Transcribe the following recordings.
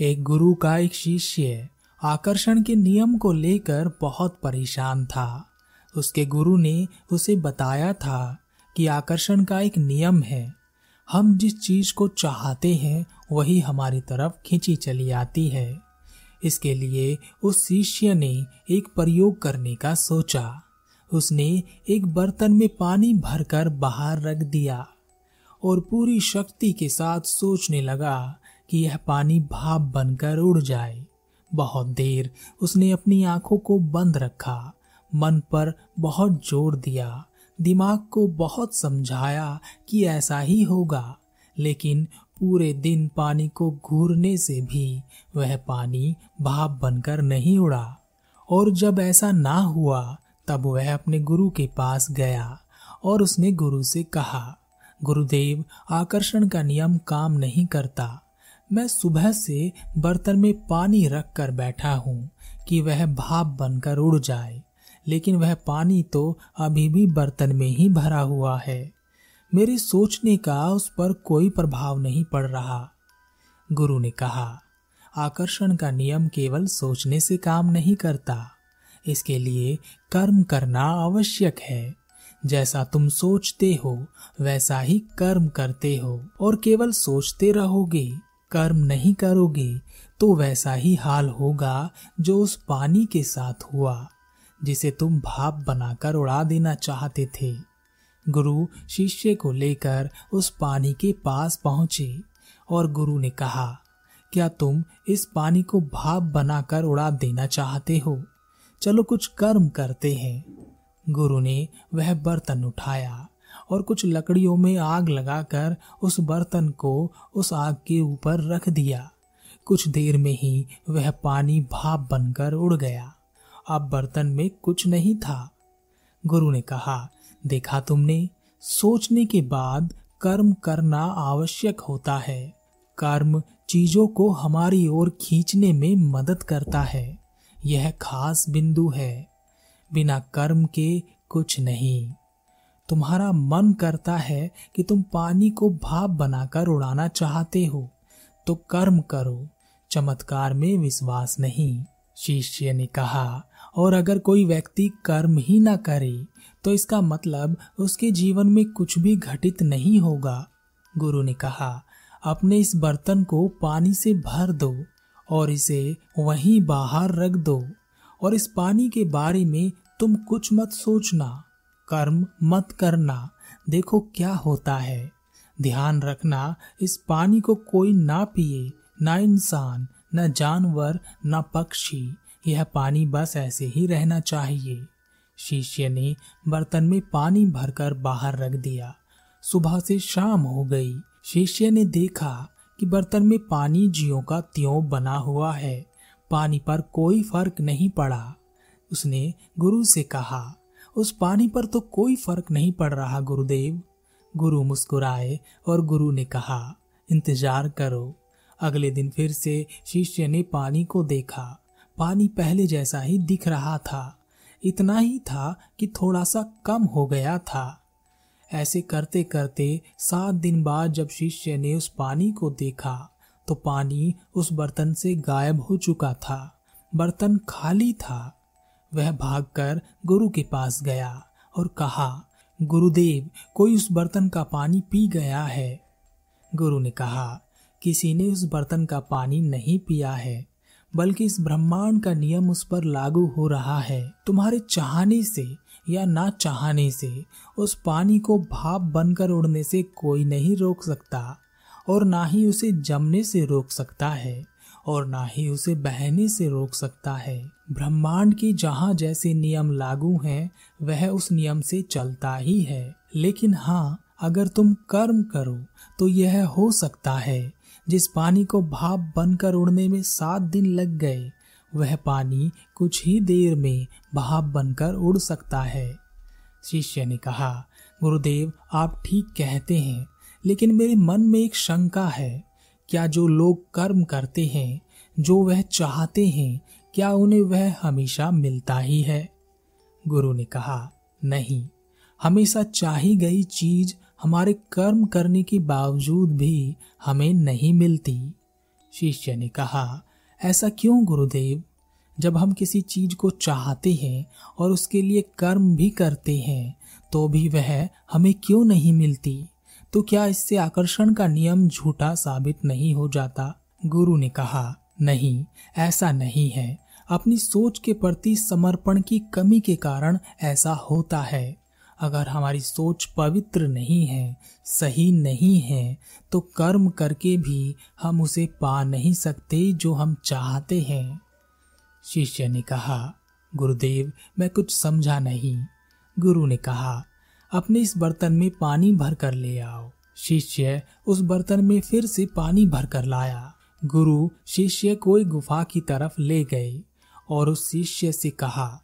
एक गुरु का एक शिष्य आकर्षण के नियम को लेकर बहुत परेशान था। उसके गुरु ने उसे बताया था कि आकर्षण का एक नियम है। हम जिस चीज़ को चाहते हैं, वही हमारी तरफ़ खींची चली आती है। इसके लिए उस शिष्य ने एक प्रयोग करने का सोचा। उसने एक बर्तन में पानी भरकर बाहर रख दिया और पूरी शक्ति के साथ सोचने लगा कि यह पानी भाप बनकर उड़ जाए। बहुत देर उसने अपनी आँखों को बंद रखा, मन पर बहुत ज़ोर दिया, दिमाग को बहुत समझाया कि ऐसा ही होगा। लेकिन पूरे दिन पानी को घूरने से भी वह पानी भाप बनकर नहीं उड़ा। और जब ऐसा ना हुआ, तब वह अपने गुरु के पास गया और उसने गुरु से कहा, गुरुदेव, आकर्षण का नियम काम नहीं करता। मैं सुबह से बर्तन में पानी रख कर बैठा हूँ कि वह भाप बनकर उड़ जाए, लेकिन वह पानी तो अभी भी बर्तन में ही भरा हुआ है। मेरे सोचने का उस पर कोई प्रभाव नहीं पड़ रहा। गुरु ने कहा, आकर्षण का नियम केवल सोचने से काम नहीं करता। इसके लिए कर्म करना आवश्यक है। जैसा तुम सोचते हो, वैसा ही कर्म करते हो और केवल सोचते रहोगे। कर्म नहीं करोगे तो वैसा ही हाल होगा जो उस पानी के साथ हुआ, जिसे तुम भाप बनाकर उड़ा देना चाहते थे। गुरु शिष्य को लेकर उस पानी के पास पहुँचे, और गुरु ने कहा, क्या तुम इस पानी को भाप बनाकर उड़ा देना चाहते हो? चलो कुछ कर्म करते हैं। गुरु ने वह बर्तन उठाया। और कुछ लकड़ियों में आग लगाकर उस बर्तन को उस आग के ऊपर रख दिया। कुछ देर में ही वह पानी भाप बनकर उड़ गया। अब बर्तन में कुछ नहीं था। गुरु ने कहा, देखा तुमने, सोचने के बाद कर्म करना आवश्यक होता है। कर्म चीज़ों को हमारी ओर खींचने में मदद करता है। यह खास बिंदु है। बिना कर्म के कुछ नहीं। तुम्हारा मन करता है कि तुम पानी को भाप बनाकर उड़ाना चाहते हो तो कर्म करो। चमत्कार में विश्वास नहीं, शिष्य ने कहा। और अगर कोई व्यक्ति कर्म ही ना करे तो इसका मतलब उसके जीवन में कुछ भी घटित नहीं होगा। गुरु ने कहा, अपने इस बर्तन को पानी से भर दो और इसे वहीं बाहर रख दो। और इस पानी के बारे में तुम कुछ मत सोचना। कर्म मत करना। देखो क्या होता है। ध्यान रखना, इस पानी को कोई ना पिए, ना इंसान, न जानवर, न पक्षी। यह पानी बस ऐसे ही रहना चाहिए। शिष्य ने बर्तन में पानी भरकर बाहर रख दिया। सुबह से शाम हो गई। शिष्य ने देखा कि बर्तन में पानी जियो का त्यों बना हुआ है। पानी पर कोई फ़र्क नहीं पड़ा। उसने गुरु से कहा उस पानी पर तो कोई फ़र्क नहीं पड़ रहा, गुरुदेव। गुरु मुस्कुराए और गुरु ने कहा, इंतज़ार करो। अगले दिन फिर से शिष्य ने पानी को देखा। पानी पहले जैसा ही दिख रहा था। इतना ही था कि थोड़ा सा कम हो गया था। ऐसे करते करते सात दिन बाद जब शिष्य ने उस पानी को देखा तो पानी उस बर्तन से गायब हो चुका था। बर्तन खाली था। वह भागकर गुरु के पास गया और कहा, गुरुदेव, कोई उस बर्तन का पानी पी गया है? गुरु ने कहा, किसी ने उस बर्तन का पानी नहीं पिया है, बल्कि इस ब्रह्मांड का नियम उस पर लागू हो रहा है। तुम्हारे चाहने से या ना चाहने से उस पानी को भाप बनकर उड़ने से कोई नहीं रोक सकता और ना ही उसे जमने से रोक सकता है। और ना ही उसे बहने से रोक सकता है। ब्रह्मांड की जहाँ जैसे नियम लागू हैं, वह उस नियम से चलता ही है। लेकिन हाँ अगर तुम कर्म करो तो यह हो सकता है। जिस पानी को भाप बनकर उड़ने में सात दिन लग गए, वह पानी कुछ ही देर में भाप बनकर उड़ सकता है। शिष्य ने कहा, गुरुदेव, आप ठीक कहते हैं, लेकिन मेरे मन में एक शंका है। क्या जो लोग कर्म करते हैं, जो वह चाहते हैं, क्या उन्हें वह हमेशा मिलता ही है? गुरु ने कहा, नहीं, हमेशा चाही गई चीज़ हमारे कर्म करने के बावजूद भी हमें नहीं मिलती। शिष्य ने कहा, ऐसा क्यों गुरुदेव? जब हम किसी चीज़ को चाहते हैं और उसके लिए कर्म भी करते हैं तो भी वह हमें क्यों नहीं मिलती? तो क्या इससे आकर्षण का नियम झूठा साबित नहीं हो जाता? गुरु ने कहा, नहीं, ऐसा नहीं है। अपनी सोच के प्रति समर्पण की कमी के कारण ऐसा होता है। अगर हमारी सोच पवित्र नहीं है, सही नहीं है तो कर्म करके भी हम उसे पा नहीं सकते जो हम चाहते हैं। शिष्य ने कहा, गुरुदेव, मैं कुछ समझा नहीं। गुरु ने कहा अपने इस बर्तन में पानी भर कर ले आओ। शिष्य उस बर्तन में फिर से पानी भर कर लाया। गुरु शिष्य को एक गुफा की तरफ़ ले गए और उस शिष्य से कहा,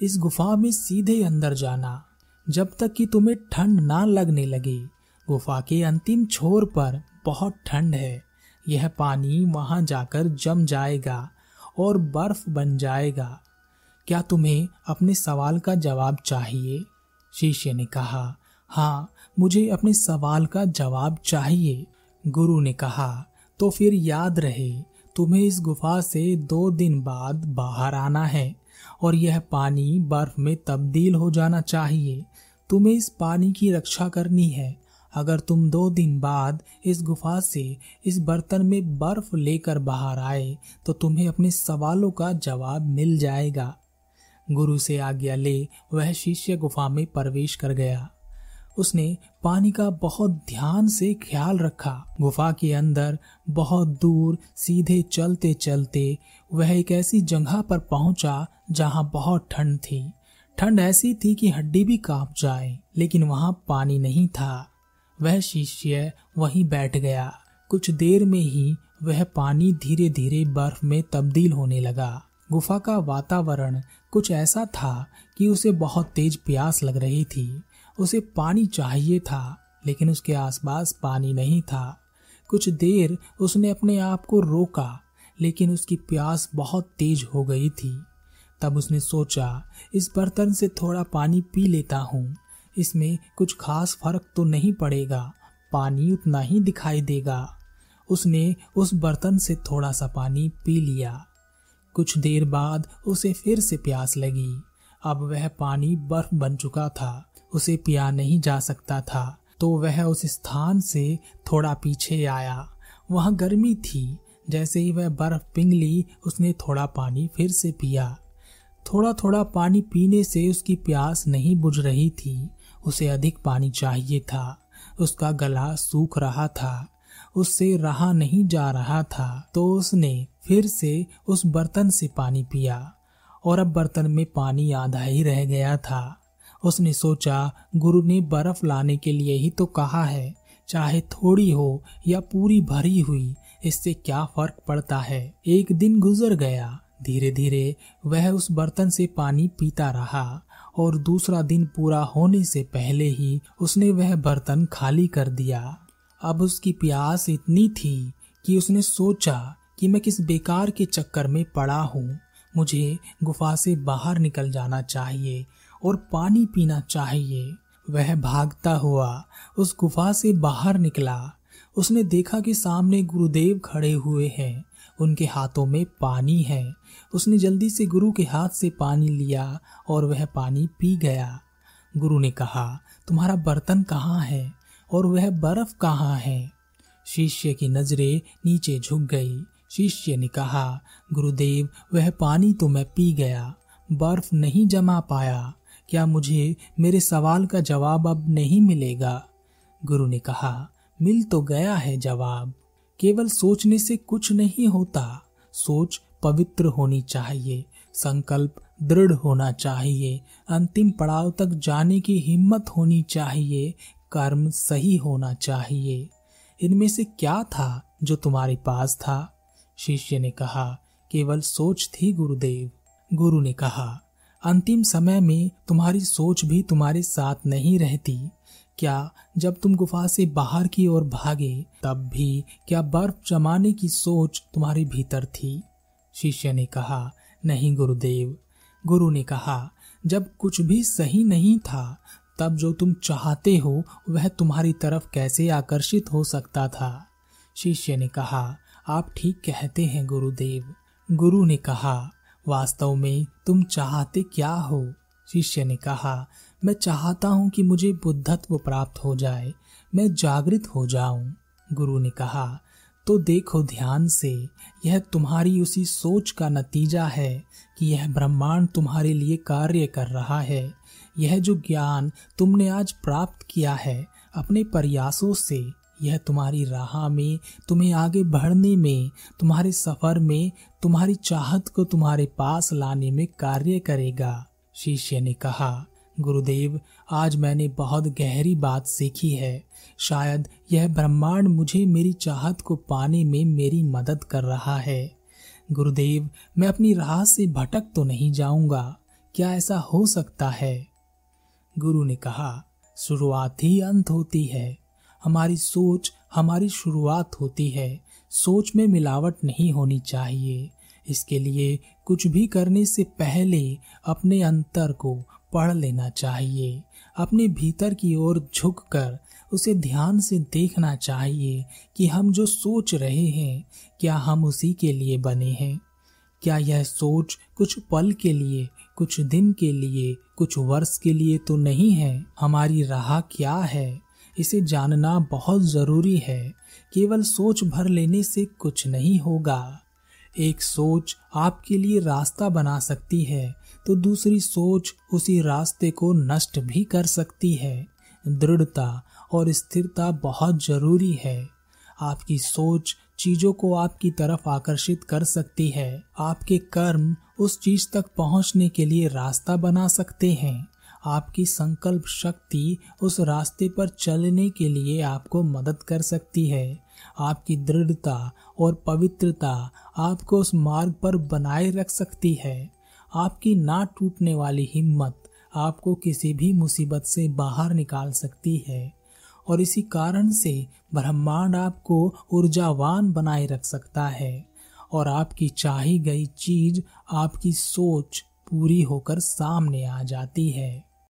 इस गुफा में सीधे अंदर जाना। जब तक कि तुम्हें ठंड ना लगने लगे, गुफा के अंतिम छोर पर बहुत ठंड है। यह पानी वहाँ जाकर जम जाएगा और बर्फ़ बन जाएगा। क्या तुम्हें अपने सवाल का जवाब चाहिए? शिष्य ने कहा हाँ मुझे अपने सवाल का जवाब चाहिए। गुरु ने कहा तो फिर याद रहे, तुम्हें इस गुफा से दो दिन बाद बाहर आना है और यह पानी बर्फ़ में तब्दील हो जाना चाहिए। तुम्हें इस पानी की रक्षा करनी है। अगर तुम दो दिन बाद इस गुफा से इस बर्तन में बर्फ़ लेकर बाहर आए तो तुम्हें अपने सवालों का जवाब मिल जाएगा। गुरु से आज्ञा ले वह शिष्य गुफा में प्रवेश कर गया। उसने पानी का बहुत ध्यान से ख्याल रखा। गुफा के अंदर बहुत दूर सीधे चलते चलते वह एक ऐसी जगह पर पहुँचा जहाँ बहुत ठंड थी। ठंड ऐसी थी कि हड्डी भी काँप जाए, लेकिन वहाँ पानी नहीं था। वह शिष्य वहीं बैठ गया। कुछ देर में ही वह पानी धीरे धीरे बर्फ़ में तब्दील होने लगा। गुफा का वातावरण कुछ ऐसा था कि उसे बहुत तेज प्यास लग रही थी। उसे पानी चाहिए था, लेकिन उसके आसपास पानी नहीं था। कुछ देर उसने अपने आप को रोका, लेकिन उसकी प्यास बहुत तेज हो गई थी। तब उसने सोचा, इस बर्तन से थोड़ा पानी पी लेता हूँ। इसमें कुछ खास फ़र्क तो नहीं पड़ेगा, पानी उतना ही दिखाई देगा। उसने उस बर्तन से थोड़ा सा पानी पी लिया। कुछ देर बाद उसे फिर से प्यास लगी। अब वह पानी बर्फ़ बन चुका था। उसे पिया नहीं जा सकता था। तो वह उस स्थान से थोड़ा पीछे आया। वहाँ गर्मी थी। जैसे ही वह बर्फ़ पिघली, उसने थोड़ा पानी फिर से पिया। थोड़ा थोड़ा पानी पीने से उसकी प्यास नहीं बुझ रही थी। उसे अधिक पानी चाहिए था। उसका गला सूख रहा था। उससे रहा नहीं जा रहा था। तो उसने फिर से उस बर्तन से पानी पिया और अब बर्तन में पानी आधा ही रह गया था। उसने सोचा, गुरु ने बर्फ़ लाने के लिए ही तो कहा है, चाहे थोड़ी हो या पूरी भरी हुई, इससे क्या फ़र्क पड़ता है? एक दिन गुजर गया। धीरे धीरे वह उस बर्तन से पानी पीता रहा और दूसरा दिन पूरा होने से पहले ही उसने वह बर्तन खाली कर दिया। अब उसकी प्यास इतनी थी कि उसने सोचा कि मैं किस बेकार के चक्कर में पड़ा हूँ। मुझे गुफा से बाहर निकल जाना चाहिए और पानी पीना चाहिए। वह भागता हुआ उस गुफा से बाहर निकला। उसने देखा कि सामने गुरुदेव खड़े हुए हैं। उनके हाथों में पानी है। उसने जल्दी से गुरु के हाथ से पानी लिया और वह पानी पी गया। गुरु ने कहा, तुम्हारा बर्तन कहाँ है? और वह बर्फ़ कहाँ है? शिष्य की नज़रें नीचे झुक गई। शिष्य ने कहा, गुरुदेव, वह पानी तो मैं पी गया। बर्फ़ नहीं जमा पाया। क्या मुझे मेरे सवाल का जवाब अब नहीं मिलेगा? गुरु ने कहा, मिल तो गया है जवाब। केवल सोचने से कुछ नहीं होता। सोच पवित्र होनी चाहिए। संकल्प दृढ़ होना चाहिए। अंतिम पड़ाव तक जाने की हिम्मत होनी चाहिए। कर्म सही होना चाहिए। इनमें से क्या था जो तुम्हारे पास था? शिष्य ने कहा, केवल सोच थी गुरुदेव। गुरु ने कहा, अंतिम समय में तुम्हारी सोच भी तुम्हारे साथ नहीं रहती। क्या जब तुम गुफा से बाहर की ओर भागे, तब भी क्या बर्फ़ जमाने की सोच तुम्हारे भीतर थी? शिष्य ने कहा, नहीं गुरुदेव। गुरु ने कहा, जब कुछ भी सही नहीं था तब जो तुम चाहते हो, वह तुम्हारी तरफ़ कैसे आकर्षित हो सकता था? शिष्य ने कहा, आप ठीक कहते हैं, गुरुदेव। गुरु ने कहा, वास्तव में तुम चाहते क्या हो? शिष्य ने कहा, मैं चाहता हूँ कि मुझे बुद्धत्व प्राप्त हो जाए, मैं जागृत हो जाऊँ। गुरु ने कहा तो देखो ध्यान से, यह तुम्हारी उसी सोच का नतीजा है कि यह ब्रह्मांड तुम्हारे लिए कार्य कर रहा है। यह जो ज्ञान तुमने आज प्राप्त किया है, अपने प्रयासों से, यह तुम्हारी राह में, तुम्हें आगे बढ़ने में, तुम्हारे सफ़र में, तुम्हारी चाहत को तुम्हारे पास लाने में कार्य करेगा। शिष्य ने कहा, गुरुदेव, आज मैंने बहुत गहरी बात सीखी है। शायद यह ब्रह्मांड मुझे मेरी चाहत को पाने में मेरी मदद कर रहा है। गुरुदेव, मैं अपनी राह से भटक तो नहीं जाऊँगा। क्या ऐसा हो सकता है? गुरु ने कहा, शुरुआत ही अंत होती है। हमारी सोच हमारी शुरुआत होती है। सोच में मिलावट नहीं होनी चाहिए। इसके लिए कुछ भी करने से पहले अपने अंतर को पढ़ लेना चाहिए। अपने भीतर की ओर झुककर उसे ध्यान से देखना चाहिए कि हम जो सोच रहे हैं, क्या हम उसी के लिए बने हैं? क्या यह सोच कुछ पल के लिए कुछ दिन के लिए, कुछ वर्ष के लिए तो नहीं है। हमारी राह क्या है? इसे जानना बहुत ज़रूरी है। केवल सोच भर लेने से कुछ नहीं होगा। एक सोच आपके लिए रास्ता बना सकती है तो दूसरी सोच उसी रास्ते को नष्ट भी कर सकती है। दृढ़ता और स्थिरता बहुत ज़रूरी है। आपकी सोच चीज़ों को आपकी तरफ़ आकर्षित कर सकती है। आपके कर्म उस चीज़ तक पहुँचने के लिए रास्ता बना सकते हैं। आपकी संकल्प शक्ति उस रास्ते पर चलने के लिए आपको मदद कर सकती है। आपकी दृढ़ता और पवित्रता आपको उस मार्ग पर बनाए रख सकती है। आपकी ना टूटने वाली हिम्मत आपको किसी भी मुसीबत से बाहर निकाल सकती है। और इसी कारण से ब्रह्मांड आपको ऊर्जावान बनाए रख सकता है और आपकी चाही गई चीज़, आपकी सोच पूरी होकर सामने आ जाती है।